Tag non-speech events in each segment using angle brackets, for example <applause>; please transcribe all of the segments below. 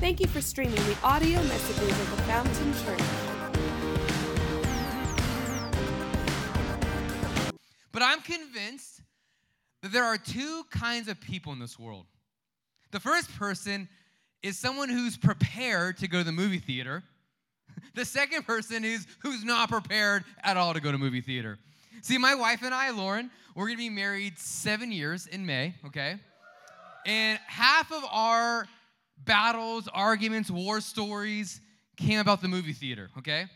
Thank you for streaming the audio messages of the Fountain Church. But I'm convinced that there are two kinds of people in this world. The first person is someone who's prepared to go to the movie theater. <laughs> The second person is who's not prepared at all to go to movie theater. See, my wife and I, Lauren, we're gonna be married seven years in May, okay? And half of our battles, arguments, war stories came about the movie theater, okay?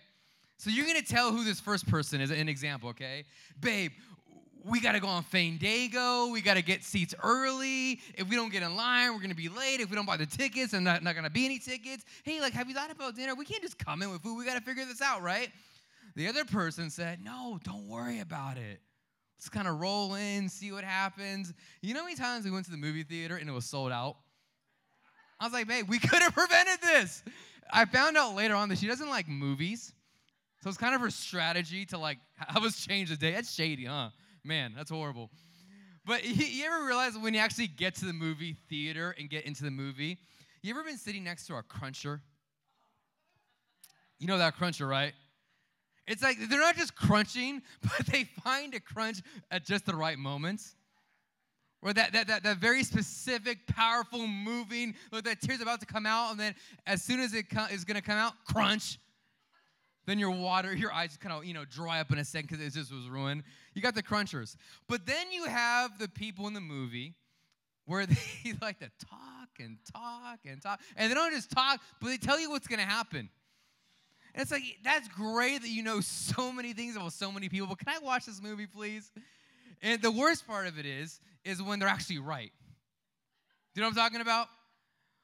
So you're gonna tell who this first person is, an example, okay? Babe, we gotta go on Fandango, we gotta get seats early. If we don't get in line, we're gonna be late. If we don't buy the tickets, there's not, not gonna be any tickets. Hey, like, have you thought about dinner? We can't just come in with food, we gotta figure this out, right? The other person said, No, don't worry about it. Let's kind of roll in, see what happens. You know how many times we went to the movie theater and it was sold out? I was like, babe, we <laughs> could have prevented this. I found out later on that she doesn't like movies. So it's kind of her strategy to like <laughs> have us change the day. That's shady, huh? Man, that's horrible. But <laughs> you, you ever realize when you actually get to the movie theater and get into the movie, you ever been sitting next to a cruncher? You know that cruncher, right? It's like they're not just crunching, but they find a crunch at just the right moments. Or that, that, that, that very specific, powerful, moving, look, that tear's about to come out, and then as soon as it co- is gonna come out, crunch. Then your water, your eyes kind of, you know, dry up in a second because it just was ruined. You got the crunchers. But then you have the people in the movie where <laughs> they like to talk and talk and talk. And they don't just talk, but they tell you what's gonna happen. And it's like, that's great that you know so many things about so many people, but can I watch this movie, please? And the worst part of it is, is when they're actually right. Do you know what I'm talking about?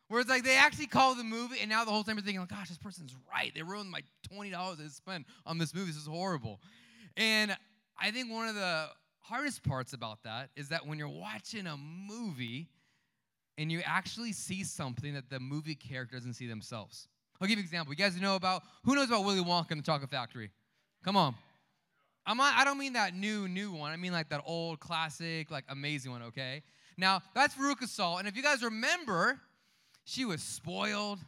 Where it's like they actually call the movie, and now the whole time you're thinking, like, gosh, this person's right. They ruined my $20 I spent on this movie. This is horrible. And I think one of the hardest parts about that is that when you're watching a movie and you actually see something that the movie character doesn't see themselves. I'll give you an example. You guys know about who knows about Willy Wonka and the Chocolate Factory? Come on. I'm not, I don't mean that new, new one. I mean like that old, classic, like amazing one, okay? Now, that's Veruca Salt. And if you guys remember, she was spoiled.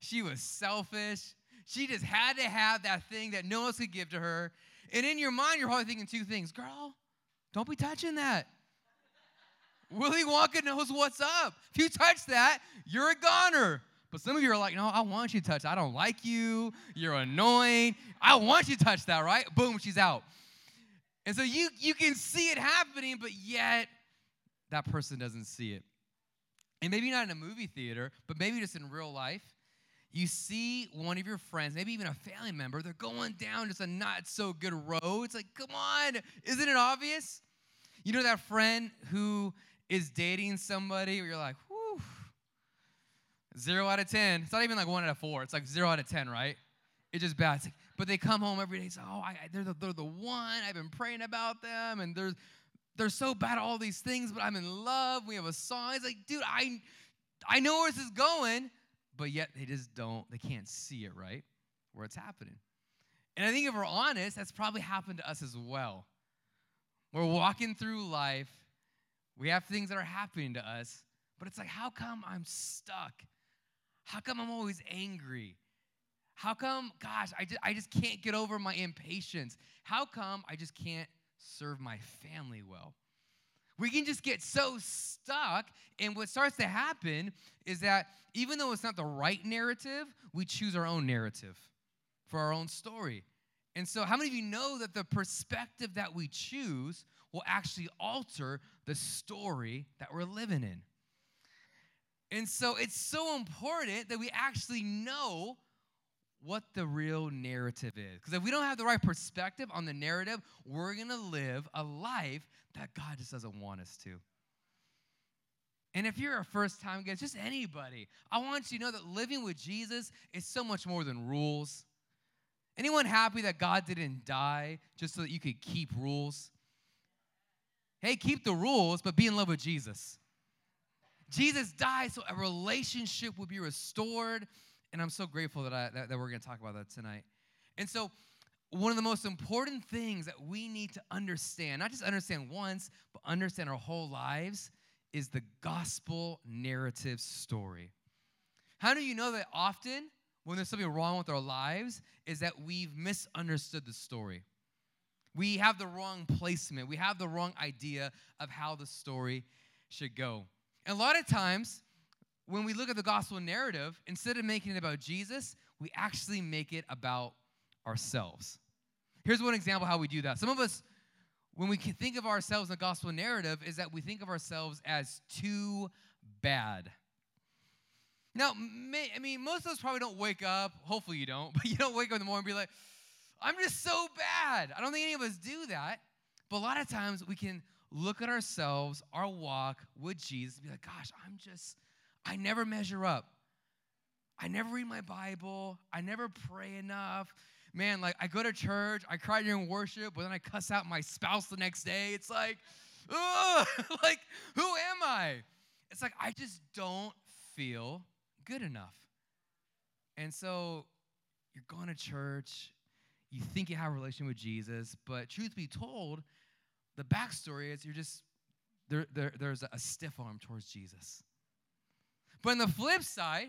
She was selfish. She just had to have that thing that no one else could give to her. And in your mind, you're probably thinking two things Girl, don't be touching that. Willy Wonka knows what's up. If you touch that, you're a goner. But some of you are like, no, I want you to touch. I don't like you. You're annoying. I want you to touch that, right? Boom, she's out. And so you you can see it happening, but yet that person doesn't see it. And maybe not in a movie theater, but maybe just in real life. You see one of your friends, maybe even a family member, they're going down just a not so good road. It's like, come on, isn't it obvious? You know that friend who is dating somebody where you're like, zero out of 10. It's not even like one out of four. It's like zero out of 10, right? It's just bad. It's like, but they come home every day. It's oh, I, they're, the, they're the one. I've been praying about them, and they're they're so bad at all these things, but I'm in love. We have a song. It's like, dude, I I know where this is going, but yet they just don't. They can't see it right where it's happening. And I think if we're honest, that's probably happened to us as well. We're walking through life. We have things that are happening to us, but it's like, how come I'm stuck? How come I'm always angry? How come, gosh, I just, I just can't get over my impatience? How come I just can't serve my family well? We can just get so stuck, and what starts to happen is that even though it's not the right narrative, we choose our own narrative for our own story. And so, how many of you know that the perspective that we choose will actually alter the story that we're living in? And so, it's so important that we actually know what the real narrative is. Because if we don't have the right perspective on the narrative, we're going to live a life that God just doesn't want us to. And if you're a first time guest, just anybody, I want you to know that living with Jesus is so much more than rules. Anyone happy that God didn't die just so that you could keep rules? Hey, keep the rules, but be in love with Jesus. Jesus died so a relationship would be restored. And I'm so grateful that, I, that, that we're going to talk about that tonight. And so, one of the most important things that we need to understand, not just understand once, but understand our whole lives, is the gospel narrative story. How do you know that often when there's something wrong with our lives is that we've misunderstood the story? We have the wrong placement. We have the wrong idea of how the story should go. And a lot of times, when we look at the gospel narrative, instead of making it about Jesus, we actually make it about ourselves. Here's one example how we do that. Some of us, when we think of ourselves in the gospel narrative, is that we think of ourselves as too bad. Now, may, I mean, most of us probably don't wake up, hopefully you don't, <laughs> but you don't wake up in the morning and be like, I'm just so bad. I don't think any of us do that. But a lot of times we can look at ourselves, our walk with Jesus, be like, gosh, I'm just, I never measure up. I never read my Bible. I never pray enough. Man, like I go to church, I cry during worship, but then I cuss out my spouse the next day. It's like, ugh, <laughs> like, who am I? It's like, I just don't feel good enough. And so you're going to church, you think you have a relation with Jesus, but truth be told, the backstory is you're just, there, there, there's a stiff arm towards Jesus. But on the flip side,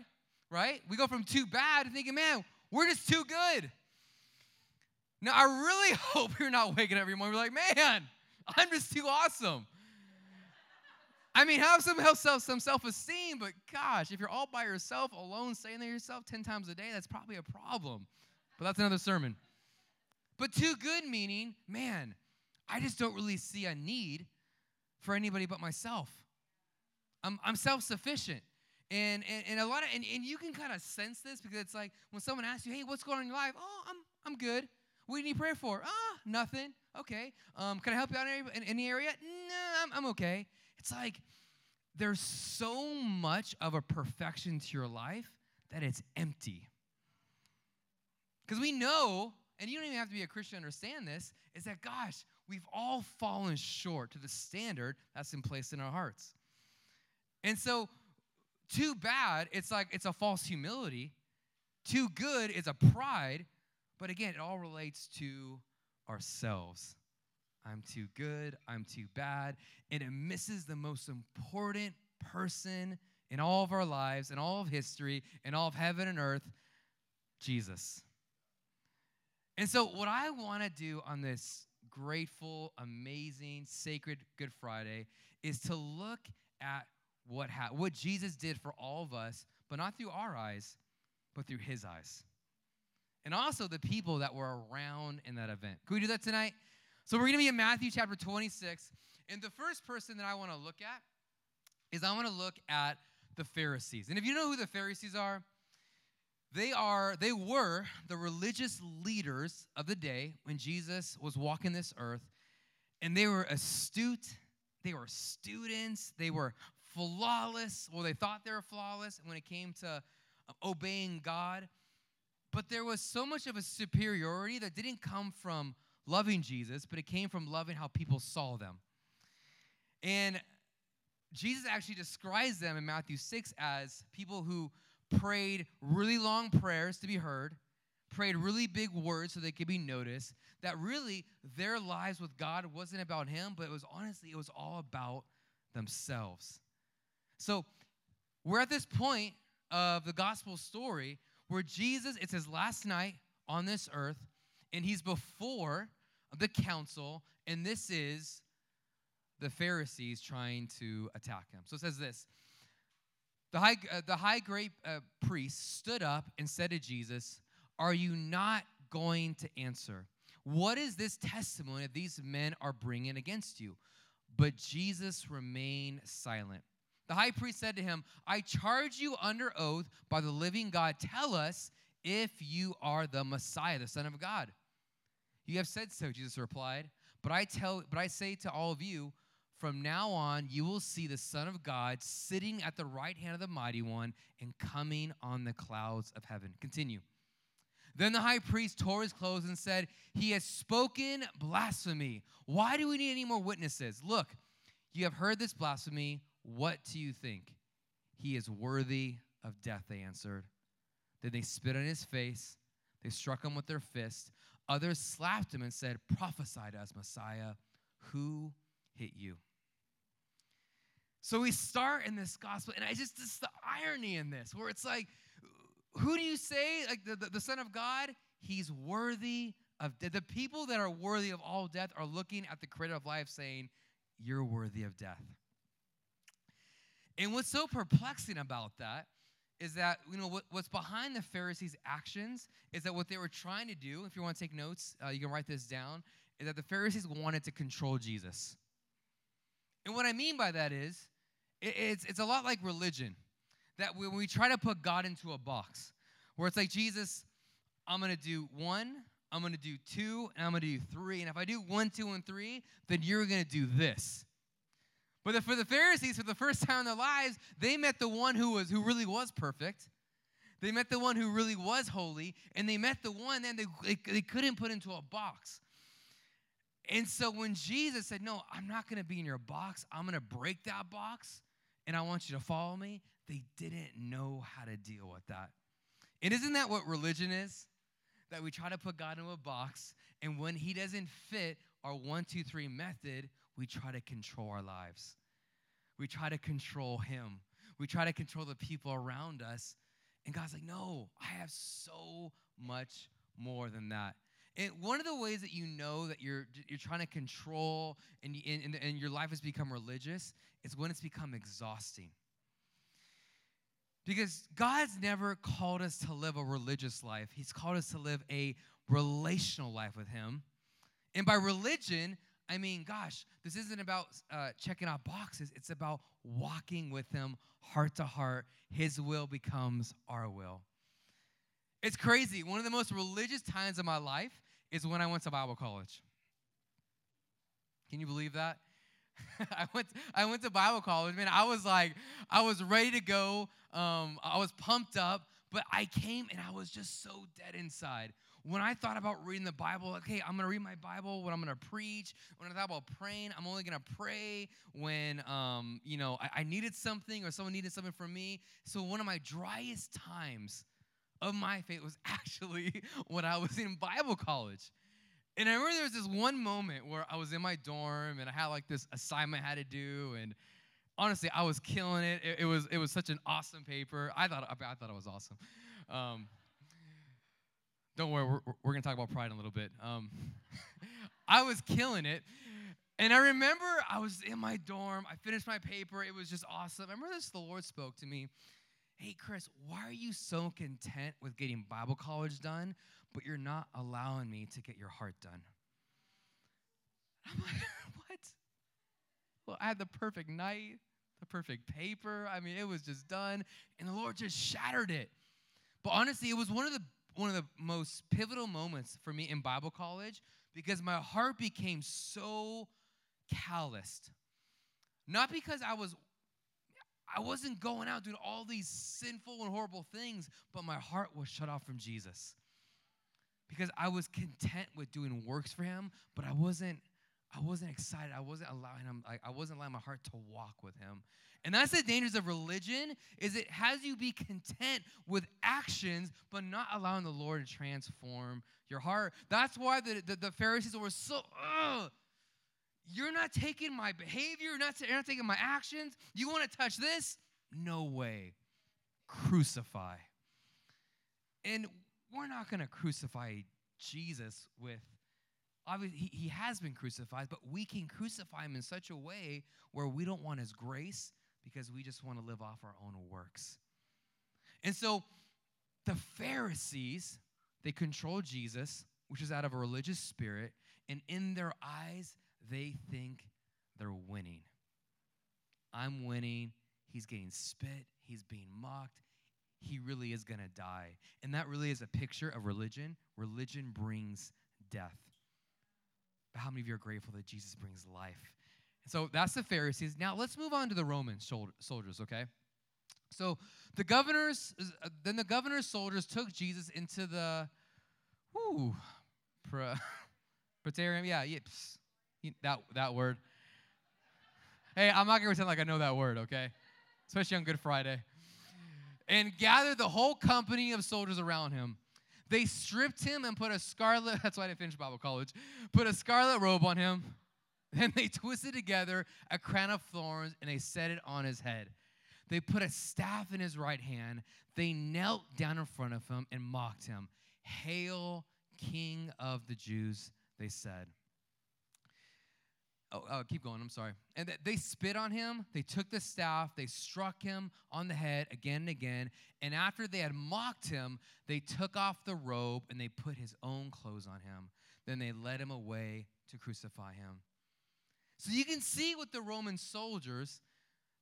right, we go from too bad to thinking, man, we're just too good. Now, I really <laughs> hope you're not waking up every morning like, man, I'm just too awesome. I mean, have some self some self-esteem, but gosh, if you're all by yourself, alone, saying to yourself 10 times a day, that's probably a problem. But that's another sermon. But too good meaning, man, I just don't really see a need for anybody but myself. I'm, I'm self-sufficient. And, and, and a lot of and, and you can kind of sense this because it's like when someone asks you, hey, what's going on in your life? Oh, I'm I'm good. What do you need prayer for? Ah, nothing. Okay. Um, can I help you out in any, in any area? No, I'm, I'm okay. It's like there's so much of a perfection to your life that it's empty. Because we know, and you don't even have to be a Christian to understand this, is that, gosh, we've all fallen short to the standard that's in place in our hearts. And so, too bad, it's like it's a false humility. Too good is a pride. But again, it all relates to ourselves. I'm too good, I'm too bad. And it misses the most important person in all of our lives, in all of history, in all of heaven and earth Jesus. And so, what I want to do on this grateful, amazing, sacred Good Friday is to look at what, ha- what Jesus did for all of us, but not through our eyes, but through his eyes. And also the people that were around in that event. Can we do that tonight? So we're going to be in Matthew chapter 26. And the first person that I want to look at is I want to look at the Pharisees. And if you know who the Pharisees are, they are they were the religious leaders of the day when Jesus was walking this earth. And they were astute, they were students, they were flawless. Well, they thought they were flawless when it came to um, obeying God. But there was so much of a superiority that didn't come from loving Jesus, but it came from loving how people saw them. And Jesus actually describes them in Matthew 6 as people who prayed really long prayers to be heard, prayed really big words so they could be noticed, that really their lives with God wasn't about Him, but it was honestly, it was all about themselves. So we're at this point of the gospel story where Jesus, it's his last night on this earth, and he's before the council, and this is the Pharisees trying to attack him. So it says this The high, uh, the high great uh, priest stood up and said to Jesus, Are you not going to answer? What is this testimony that these men are bringing against you? But Jesus remained silent. The high priest said to him, I charge you under oath by the living God, tell us if you are the Messiah, the Son of God. You have said so, Jesus replied. But I tell but I say to all of you, from now on you will see the Son of God sitting at the right hand of the mighty one and coming on the clouds of heaven. Continue. Then the high priest tore his clothes and said, He has spoken blasphemy. Why do we need any more witnesses? Look, you have heard this blasphemy. What do you think? He is worthy of death, they answered. Then they spit on his face. They struck him with their fists. Others slapped him and said, Prophesy to us, Messiah. Who hit you? So we start in this gospel, and I just, this the irony in this, where it's like who do you say, like the, the, the Son of God? He's worthy of death. The people that are worthy of all death are looking at the creator of life saying, You're worthy of death. And what's so perplexing about that is that, you know, what, what's behind the Pharisees' actions is that what they were trying to do, if you want to take notes, uh, you can write this down, is that the Pharisees wanted to control Jesus. And what I mean by that is, it's, it's a lot like religion, that when we try to put God into a box, where it's like, Jesus, I'm going to do one, I'm going to do two, and I'm going to do three. And if I do one, two, and three, then you're going to do this. But the, for the Pharisees, for the first time in their lives, they met the one who was who really was perfect. They met the one who really was holy, and they met the one that they, they, they couldn't put into a box. And so when Jesus said, No, I'm not going to be in your box, I'm going to break that box, and I want you to follow me, they didn't know how to deal with that. And isn't that what religion is? That we try to put God in a box, and when He doesn't fit our one, two, three method, we try to control our lives. We try to control Him. We try to control the people around us. And God's like, no, I have so much more than that. And one of the ways that you know that you're, you're trying to control and, and, and your life has become religious is when it's become exhausting. Because God's never called us to live a religious life, He's called us to live a relational life with Him. And by religion, I mean, gosh, this isn't about uh, checking out boxes. It's about walking with Him heart to heart. His will becomes our will. It's crazy. One of the most religious times of my life is when I went to Bible college. Can you believe that? <laughs> I went I went to Bible college. Man, I was like, I was ready to go. Um, I was pumped up, but I came and I was just so dead inside when I thought about reading the Bible, hey, I'm gonna read my Bible when I'm gonna preach. When I thought about praying, I'm only gonna pray when um, you know I, I needed something or someone needed something from me. So one of my driest times of my faith was <laughs> actually when I was in Bible college. And I remember there was this one moment where I was in my dorm and I had like this assignment I had to do, and honestly, I was killing it. It, it was it was such an awesome paper. I thought I, thought it was awesome. Um, don't worry, we're, we're going to talk about pride in a little bit. Um, <laughs> I was killing it. And I remember I was in my dorm. I finished my paper. It was just awesome. I remember this, the Lord spoke to me. Hey, Chris, why are you so content with getting Bible college done, but you're not allowing me to get your heart done? I'm like, <laughs> what? Well, I had the perfect night, the perfect paper. I mean, it was just done. And the Lord just shattered it. But honestly, it was one of the one of the most pivotal moments for me in Bible college because my heart became so calloused. Not because I was I wasn't going out doing all these sinful and horrible things, but my heart was shut off from Jesus. Because I was content with doing works for him, but I wasn't I wasn't excited. I wasn't allowing him I, I wasn't allowing my heart to walk with him. And that's the dangers of religion is it has you be content with actions but not allowing the Lord to transform your heart. That's why the, the, the Pharisees were so Ugh, you're not taking my behavior, you're not, you're not taking my actions. You want to touch this? No way. Crucify. And we're not going to crucify Jesus with obviously he, he has been crucified, but we can crucify him in such a way where we don't want his grace because we just want to live off our own works. And so the Pharisees, they control Jesus, which is out of a religious spirit, and in their eyes, they think they're winning. I'm winning. He's getting spit. He's being mocked. He really is going to die. And that really is a picture of religion. Religion brings death. But how many of you are grateful that Jesus brings life? So that's the Pharisees. Now let's move on to the Roman soldiers, okay? So the governors, then the governor's soldiers took Jesus into the, whoo, <laughs> praetorium. Yeah, yips, that that word. Hey, I'm not gonna pretend like I know that word, okay? Especially on Good Friday. And gathered the whole company of soldiers around him. They stripped him and put a scarlet. <laughs> That's why I didn't finish Bible college. Put a scarlet robe on him then they twisted together a crown of thorns and they set it on his head. They put a staff in his right hand. They knelt down in front of him and mocked him. Hail, King of the Jews, they said. Oh, oh, keep going. I'm sorry. And they spit on him. They took the staff. They struck him on the head again and again. And after they had mocked him, they took off the robe and they put his own clothes on him. Then they led him away to crucify him. So you can see with the Roman soldiers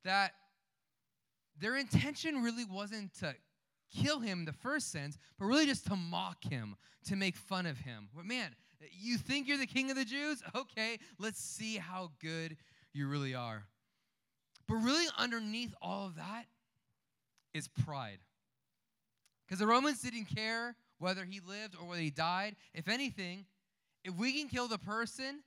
that their intention really wasn't to kill him in the first sense, but really just to mock him, to make fun of him. But man, you think you're the king of the Jews? <laughs> Okay, let's see how good you really are. But really, underneath all of that is pride. Because the Romans didn't care whether he lived or whether he died. If anything, if we can kill the person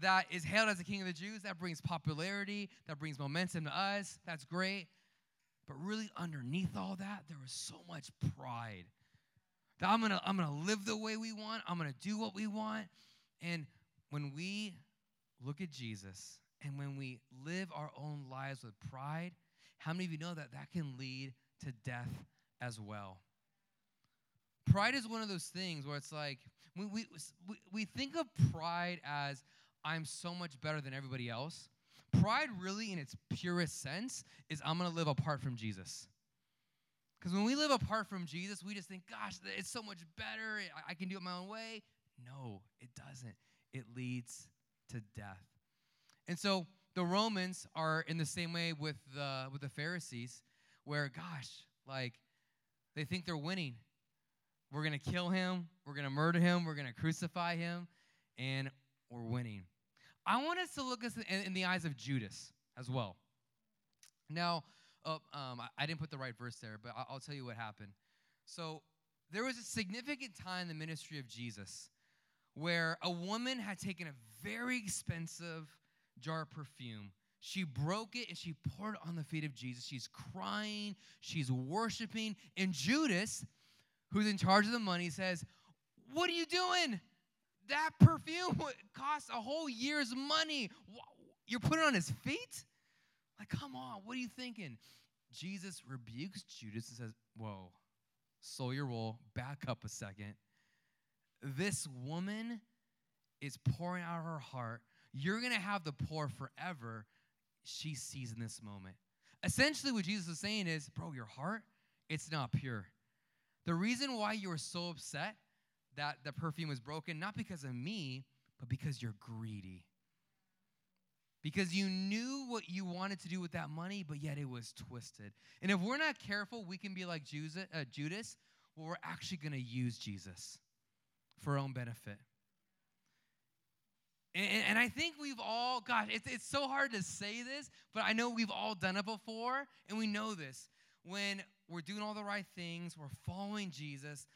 that is hailed as the king of the Jews, that brings popularity, that brings momentum to us. That's great. But really, underneath all that, there was so much pride that I'm gonna, I'm gonna live the way we want, I'm gonna do what we want. And when we look at Jesus and when we live our own lives with pride, how many of you know that that can lead to death as well? Pride is one of those things where it's like, we, we, we think of pride as I'm so much better than everybody else. Pride, really, in its purest sense, is I'm gonna live apart from Jesus. Because when we live apart from Jesus, we just think, gosh, it's so much better. I can do it my own way. No, it doesn't. It leads to death. And so the Romans are in the same way with the, with the Pharisees, where, gosh, like, they think they're winning. We're going to kill him. We're going to murder him. We're going to crucify him. And we're winning. I want us to look us in, in the eyes of Judas as well. Now, oh, um, I, I, didn't put the right verse there, but I'll, I'll tell you what happened. So there was a significant time in the ministry of Jesus where a woman had taken a very expensive jar of perfume. She broke it and she poured it on the feet of Jesus. She's crying, she's worshiping. And Judas, who's in charge of the money, says, What are you doing? That perfume costs a whole year's money. You're putting on his feet? Like, come on, what are you thinking? Jesus rebukes Judas and says, Whoa, slow your roll, back up a second. This woman is pouring out her heart. You're going to have the poor forever. She sees in this moment. Essentially, what Jesus is saying is, Bro, your heart, it's not pure. The reason why you are so upset that the perfume was broken, not because of me, but because you're greedy because you knew what you wanted to do with that money, but yet it was twisted. And if we're not careful, we can be like uh, Judas, where we're actually going to use Jesus for our own benefit. And, and, I think we've all, gosh, it's, it's so hard to say this, but I know we've all done it before, and we know this. When we're doing all the right things, we're following Jesus,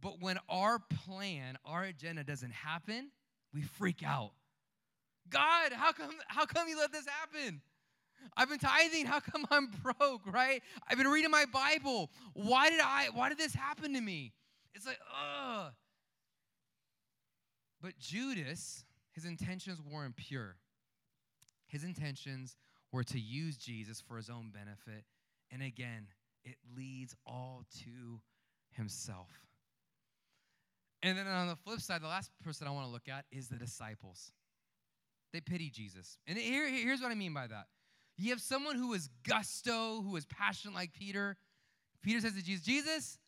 but when our plan, our agenda doesn't happen, we freak out God, how come, how come you let this happen? I've been tithing. How come I'm broke, right? I've been reading my Bible. Why did I, why did this happen to me? It's like, ugh. But Judas, his intentions weren't pure. His intentions were to use Jesus for his own benefit. And again, it leads all to himself. And then on the flip side, the last person I want to look at is the disciples. They pity Jesus. And here, here's what I mean by that. You have someone who is gusto, who is passionate like Peter. Peter says to Jesus, Jesus,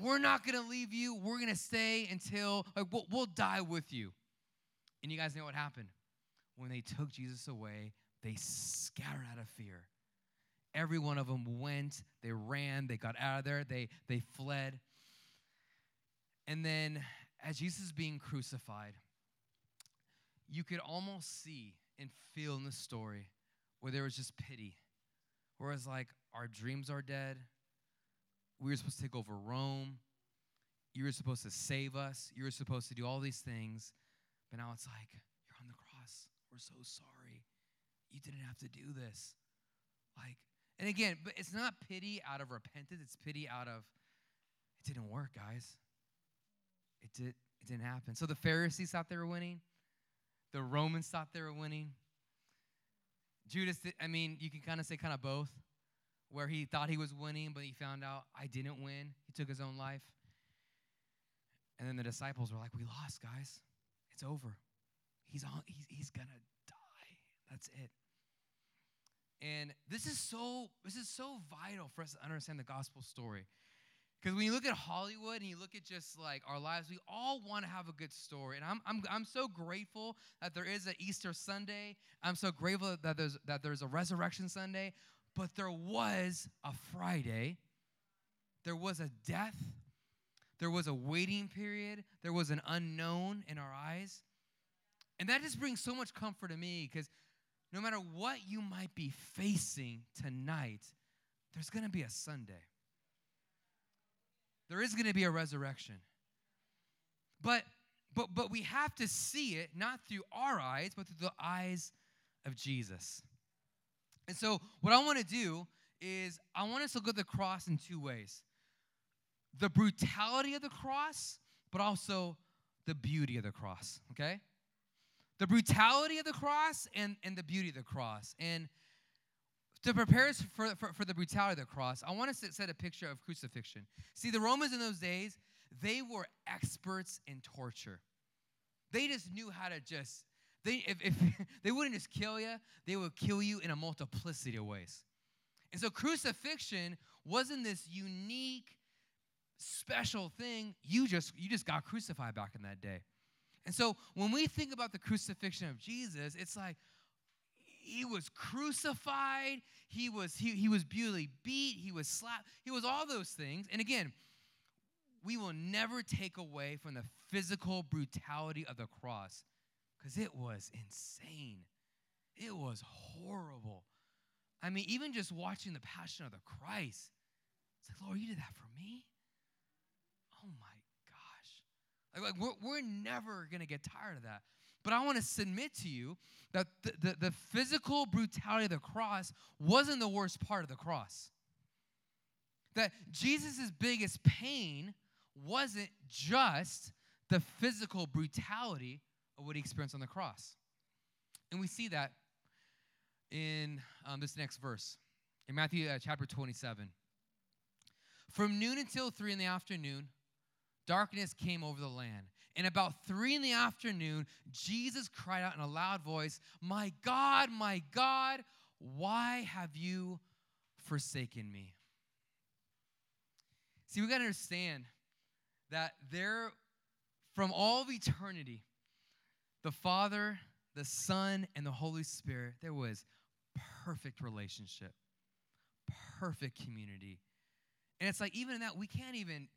we're not going to leave you. We're going to stay until, like, we'll, we'll die with you. And you guys know what happened? When they took Jesus away, they scattered out of fear. Every one of them went, they ran, they got out of there, they, they fled. And then, as Jesus is being crucified, you could almost see and feel in the story where there was just pity. Where like, our dreams are dead. We were supposed to take over Rome. You were supposed to save us. You were supposed to do all these things. But now it's like, you're on the cross. We're so sorry. You didn't have to do this. Like, and again, but it's not pity out of repentance, it's pity out of it didn't work, guys. It did it didn't happen. So the Pharisees thought they were winning. The Romans thought they were winning. Judas, I mean, you can kind of say kind of both. where he thought he was winning, but he found out I didn't win. He took his own life. And then the disciples were like, We lost, guys. It's over. He's on, he's, he's gonna die. That's it. And this is so this is so vital for us to understand the gospel story. Because when you look at Hollywood and you look at just like our lives, we all want to have a good story. And I'm, I'm, I'm so grateful that there is an Easter Sunday. I'm so grateful that there's, that there's a Resurrection Sunday. But there was a Friday, there was a death, there was a waiting period, there was an unknown in our eyes. And that just brings so much comfort to me because no matter what you might be facing tonight, there's going to be a Sunday. There is going to be a resurrection. But but but we have to see it not through our eyes, but through the eyes of Jesus. And so what I want to do is I want us to look at the cross in two ways. The brutality of the cross, but also the beauty of the cross, okay? The brutality of the cross and, and the beauty of the cross. And to prepare us for, for, for, the brutality of the cross, I want to set a picture of crucifixion. See, the Romans in those days, they were experts in torture. They just knew how to just, they, if, if <laughs> they wouldn't just kill you, they would kill you in a multiplicity of ways. And so crucifixion wasn't this unique, special thing. You just, you just got crucified back in that day. And so when we think about the crucifixion of Jesus, it's like, he was crucified. He was he, he was brutally beat. He was slapped. He was all those things. And again we will never take away from the physical brutality of the cross because it was insane. It was horrible. I mean even just watching the passion of the christ it's like lord you did that for me? Oh my gosh. Like, like we're, we're never gonna get tired of that but I want to submit to you that the, the, the, physical brutality of the cross wasn't the worst part of the cross. That Jesus' biggest pain wasn't just the physical brutality of what he experienced on the cross. And we see that in um, this next verse, in Matthew uh, chapter 27. From noon until three in the afternoon, darkness came over the land. And about three in the afternoon, Jesus cried out in a loud voice, My God, my God, why have you forsaken me? See, we got to understand that there, from all of eternity, the Father, the Son, and the Holy Spirit, there was perfect relationship, perfect community. And it's like, even in that, we can't even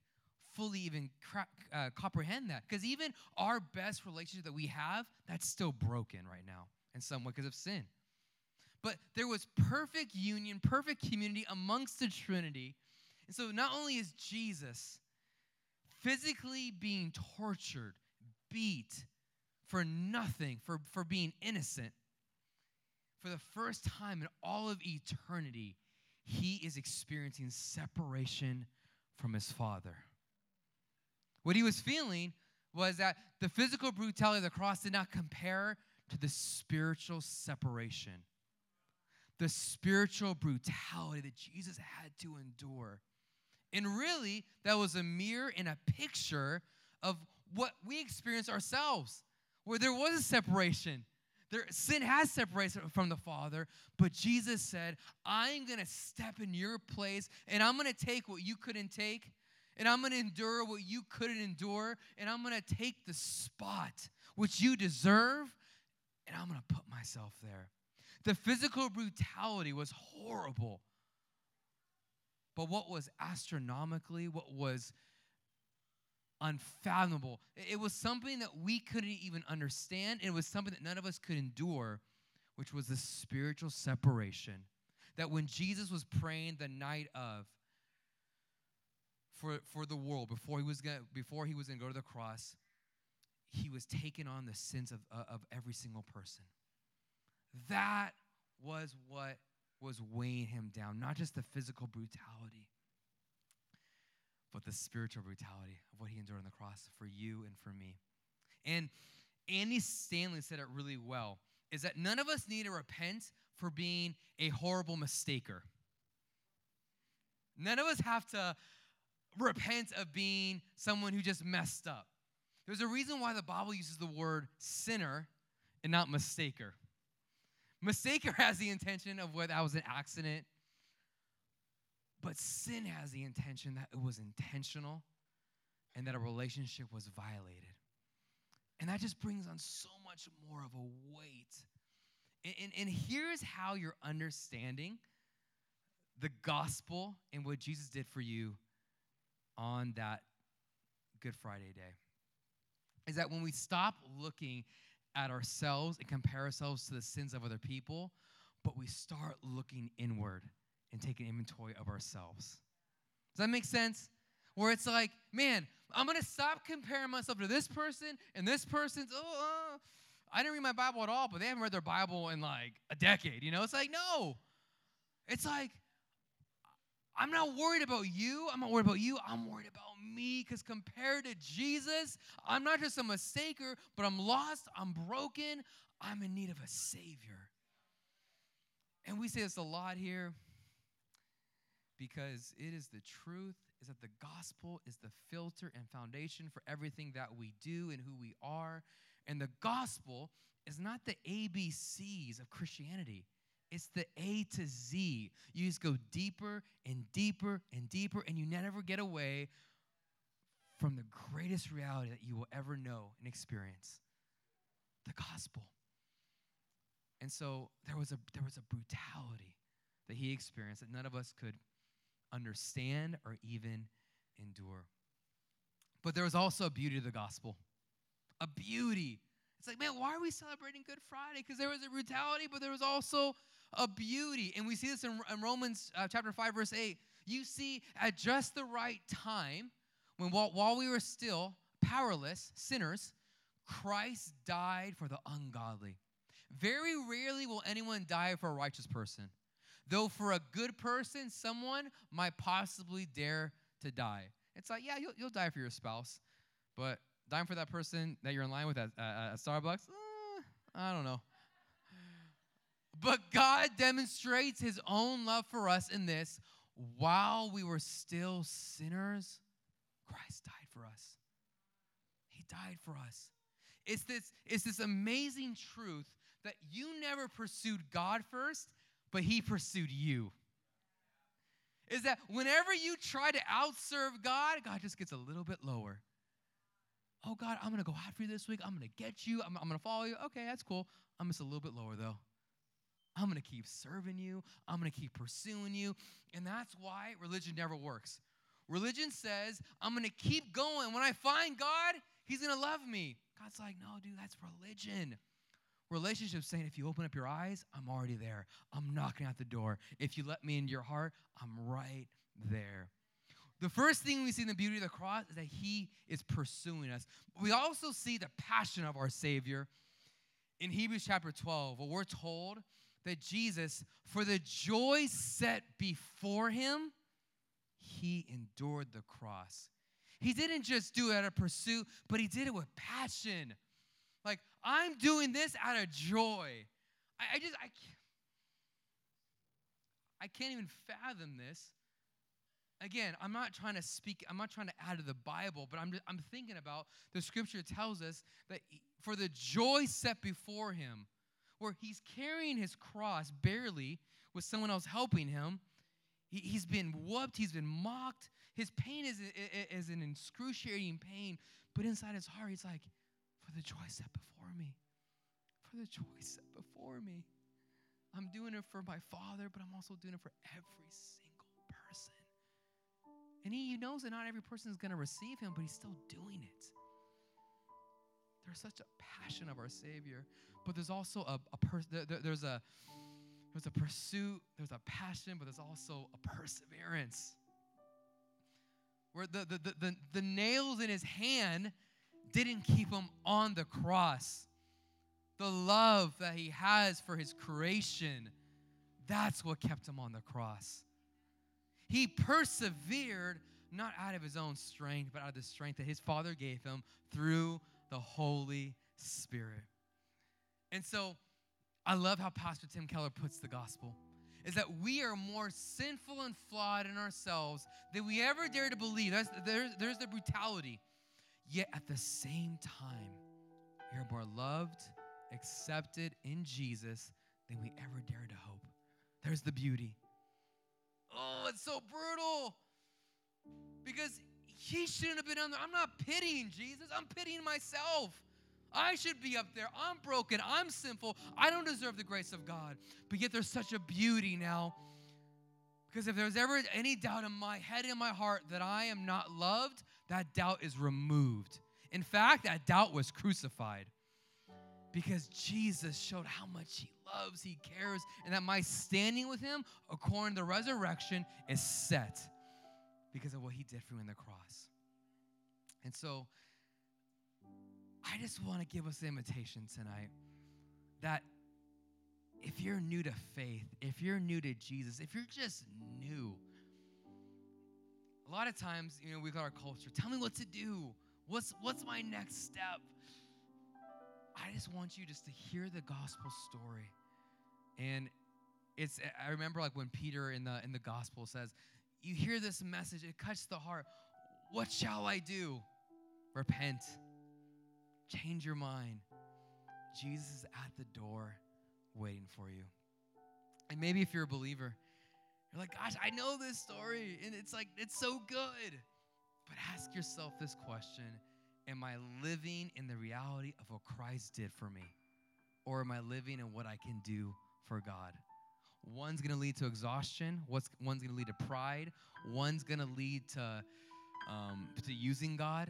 fully even uh, comprehend that. Because even our best relationship that we have, that's still broken right now in some way because of sin. But there was perfect union, perfect community amongst the Trinity. And so not only is Jesus physically being tortured, beat for nothing, for, for being innocent, for the first time in all of eternity, he is experiencing separation from his Father. What he was feeling was that the physical brutality of the cross did not compare to the spiritual separation, the spiritual brutality that Jesus had to endure. And really, that was a mirror and a picture of what we experience ourselves, where there was a separation. There, sin has separated from the Father, but Jesus said, I'm going to step in your place and I'm going to take what you couldn't take and I'm going to endure what you couldn't endure, and I'm going to take the spot which you deserve, and I'm going to put myself there. The physical brutality was horrible. But what was astronomically, what was unfathomable, it was something that we couldn't even understand. It was something that none of us could endure, which was the spiritual separation. That when Jesus was praying the night of, for, for the world before he was gonna, before he was going to go to the cross he was taking on the sins of, uh, of every single person. That was what was weighing him down not just the physical brutality but the spiritual brutality of what he endured on the cross for you and for me. And andy stanley said it really well is that none of us need to repent for being a horrible mistaker. None of us have to repent of being someone who just messed up. There's a reason why the Bible uses the word sinner and not mistaker. Mistaker <laughs> has the intention of whether that was an accident, but sin has the intention that it was intentional and that a relationship was violated. And that just brings on so much more of a weight. And, and, and here's how you're understanding the gospel and what Jesus did for you on that Good Friday day is that when we stop looking at ourselves and compare ourselves to the sins of other people, but we start looking inward and taking inventory of ourselves. Does that make sense? Where it's like, man, I'm gonna stop comparing myself to this person and this person's, oh, uh, I didn't read my Bible at all, but they haven't read their Bible in like a decade. You know, it's like, no. It's like, I'm not worried about you. I'm not worried about you. I'm worried about me because compared to Jesus, I'm not just a mistaker, but I'm lost. I'm broken. I'm in need of a Savior. And we say this a lot here because it is the truth is that the gospel is the filter and foundation for everything that we do and who we are. And the gospel is not the ABCs of Christianity. It's the A to Z. You just go deeper and deeper and deeper, and you never get away from the greatest reality that you will ever know and experience the gospel. And so there was a, there was a brutality that he experienced that none of us could understand or even endure. But there was also a beauty to the gospel. A beauty. It's like, man, why are we celebrating Good Friday? Because there was a brutality, but there was also a beauty. And we see this in, in Romans uh, chapter 5, verse 8. You see, at just the right time, when while, while we were still powerless, sinners, Christ died for the ungodly. Very rarely will anyone die for a righteous person. Though for a good person, someone might possibly dare to die. It's like, yeah, you'll, you'll die for your spouse, but dying for that person that you're in line with at, at Starbucks, uh, I don't know. But God demonstrates his own love for us in this while we were still sinners, Christ died for us. He died for us. It's this, it's this amazing truth that you never pursued God first, but He pursued you. Is that whenever you try to outserve God, God just gets a little bit lower. Oh, God, I'm going to go after you this week. I'm going to get you. I'm, I'm going to follow you. Okay, that's cool. I'm just a little bit lower, though. I'm going to keep serving you. I'm going to keep pursuing you. And that's why religion never works. Religion says, I'm going to keep going. When I find God, He's going to love me. God's like, no, dude, that's religion. Relationship saying, if you open up your eyes, I'm already there. I'm knocking at the door. If you let me into your heart, I'm right there. The first thing we see in the beauty of the cross is that He is pursuing us. We also see the passion of our Savior in Hebrews chapter 12, where we're told that Jesus, for the joy set before him, he endured the cross. He didn't just do it out of pursuit, but he did it with passion. Like, I'm doing this out of joy. I, I just, I can't, I can't even fathom this. Again, I'm not trying to speak, I'm not trying to add to the Bible, but I'm, just, I'm thinking about the scripture tells us that for the joy set before him, where he's carrying his cross barely with someone else helping him. He, has been whooped, he's been mocked. His pain is, is an excruciating pain, but inside his heart, he's like, For the joy set before me, for the joy set before me. I'm doing it for my father, but I'm also doing it for every single person. And he knows that not every person is going to receive him, but he's still doing it. There's such a passion of our Savior but there's also a, a per, there, there's a there's a pursuit, there's a passion, but there's also a perseverance. Where the, the, the, the, the nails in his hand didn't keep him on the cross. The love that he has for his creation, that's what kept him on the cross. He persevered not out of his own strength, but out of the strength that his Father gave him through the Holy Spirit. And so I love how Pastor Tim Keller puts the gospel. is that we are more sinful and flawed in ourselves than we ever dare to believe. That's, there's, there's the brutality. Yet at the same time, are more loved, accepted in Jesus than we ever dared to hope. There's the beauty. Oh, it's so brutal. Because he shouldn't have been on there. I'm not pitying Jesus, I'm pitying myself. I should be up there. I'm broken. I'm sinful. I don't deserve the grace of God. But yet there's such a beauty now. Because if there's ever any doubt in my head in my heart that I am not loved, that doubt is removed. In fact, that doubt was crucified. Because Jesus showed how much He loves, He cares, and that my standing with Him, according to the resurrection, is set because of what He did for me on the cross. And so, I just want to give us an invitation tonight that if you're new to faith, if you're new to Jesus, if you're just new, a lot of times, you know, we've got our culture, tell me what to do. What's what's my next step? I just want you just to hear the gospel story. And it's I remember like when Peter in the in the gospel says, you hear this message, it cuts the heart. What shall I do? Repent Change your mind. Jesus is at the door waiting for you. And maybe if you're a believer, you're like, gosh, I know this story, and it's like, it's so good. But ask yourself this question Am I living in the reality of what Christ did for me? Or am I living in what I can do for God? One's gonna lead to exhaustion, What's, one's gonna lead to pride, one's gonna lead to, um, to using God,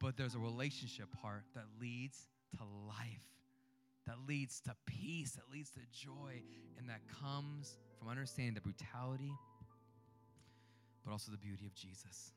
but there's a relationship part that leads to life, that leads to peace, that leads to joy, and that comes from understanding the brutality, but also the beauty of Jesus.